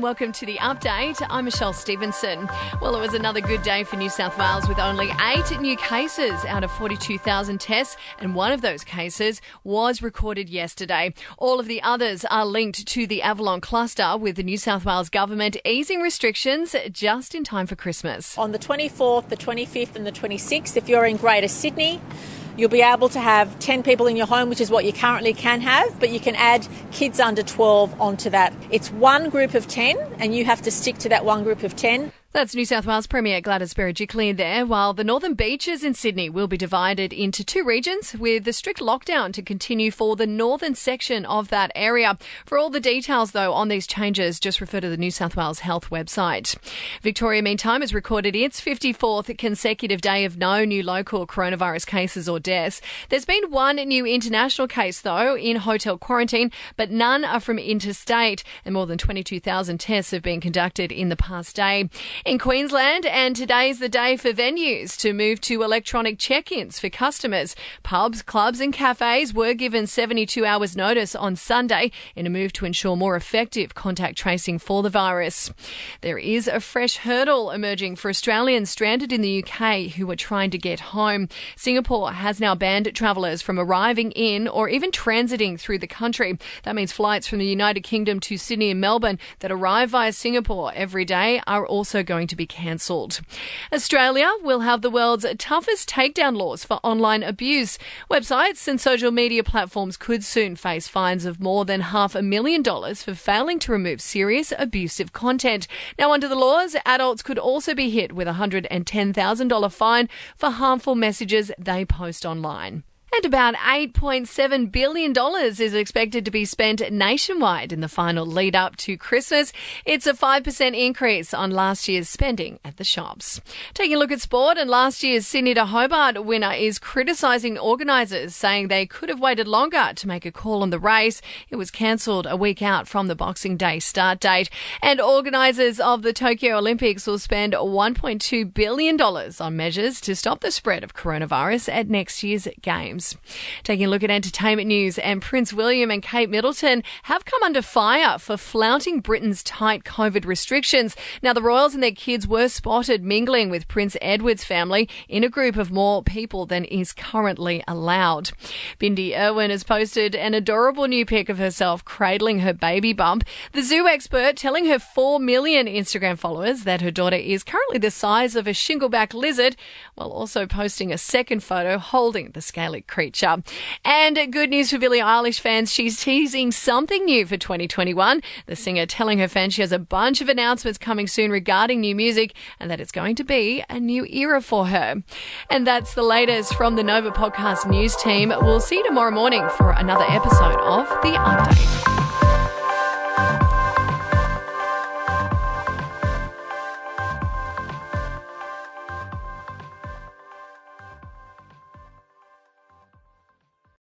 and welcome to the update. I'm Michelle Stevenson. Well, it was another good day for New South Wales with only eight new cases out of 42,000 tests, and one of those cases was recorded yesterday. All of the others are linked to the Avalon cluster, with the New South Wales government easing restrictions just in time for Christmas. On the 24th, the 25th, and the 26th, if you're in Greater Sydney, You'll be able to have 10 people in your home, which is what you currently can have, but you can add kids under 12 onto that. It's one group of 10, and you have to stick to that one group of 10. That's New South Wales Premier Gladys Berejiklian there, while the northern beaches in Sydney will be divided into two regions with the strict lockdown to continue for the northern section of that area. For all the details, though, on these changes, just refer to the New South Wales Health website. Victoria, meantime, has recorded its 54th consecutive day of no new local coronavirus cases or deaths. There's been one new international case, though, in hotel quarantine, but none are from interstate, and more than 22,000 tests have been conducted in the past day in Queensland, and today's the day for venues to move to electronic check ins for customers. Pubs, clubs, and cafes were given 72 hours' notice on Sunday in a move to ensure more effective contact tracing for the virus. There is a fresh hurdle emerging for Australians stranded in the UK who are trying to get home. Singapore has now banned travellers from arriving in or even transiting through the country. That means flights from the United Kingdom to Sydney and Melbourne that arrive via Singapore every day are also going to be cancelled. Australia will have the world's toughest takedown laws for online abuse. Websites and social media platforms could soon face fines of more than half a million dollars for failing to remove serious abusive content. Now, under the laws, adults could also be hit with a $110,000 fine for harmful messages they post online. And about $8.7 billion is expected to be spent nationwide in the final lead up to Christmas. It's a 5% increase on last year's spending at the shops. Taking a look at sport, and last year's Sydney to Hobart winner is criticising organisers, saying they could have waited longer to make a call on the race. It was cancelled a week out from the Boxing Day start date. And organisers of the Tokyo Olympics will spend $1.2 billion on measures to stop the spread of coronavirus at next year's Games. Taking a look at entertainment news, and Prince William and Kate Middleton have come under fire for flouting Britain's tight COVID restrictions. Now, the royals and their kids were spotted mingling with Prince Edward's family in a group of more people than is currently allowed. Bindi Irwin has posted an adorable new pic of herself cradling her baby bump. The zoo expert telling her 4 million Instagram followers that her daughter is currently the size of a shingleback lizard, while also posting a second photo holding the scaly creature. And good news for Billie Eilish fans, she's teasing something new for 2021. The singer telling her fans she has a bunch of announcements coming soon regarding new music and that it's going to be a new era for her. And that's the latest from the Nova Podcast news team. We'll see you tomorrow morning for another episode of The Update.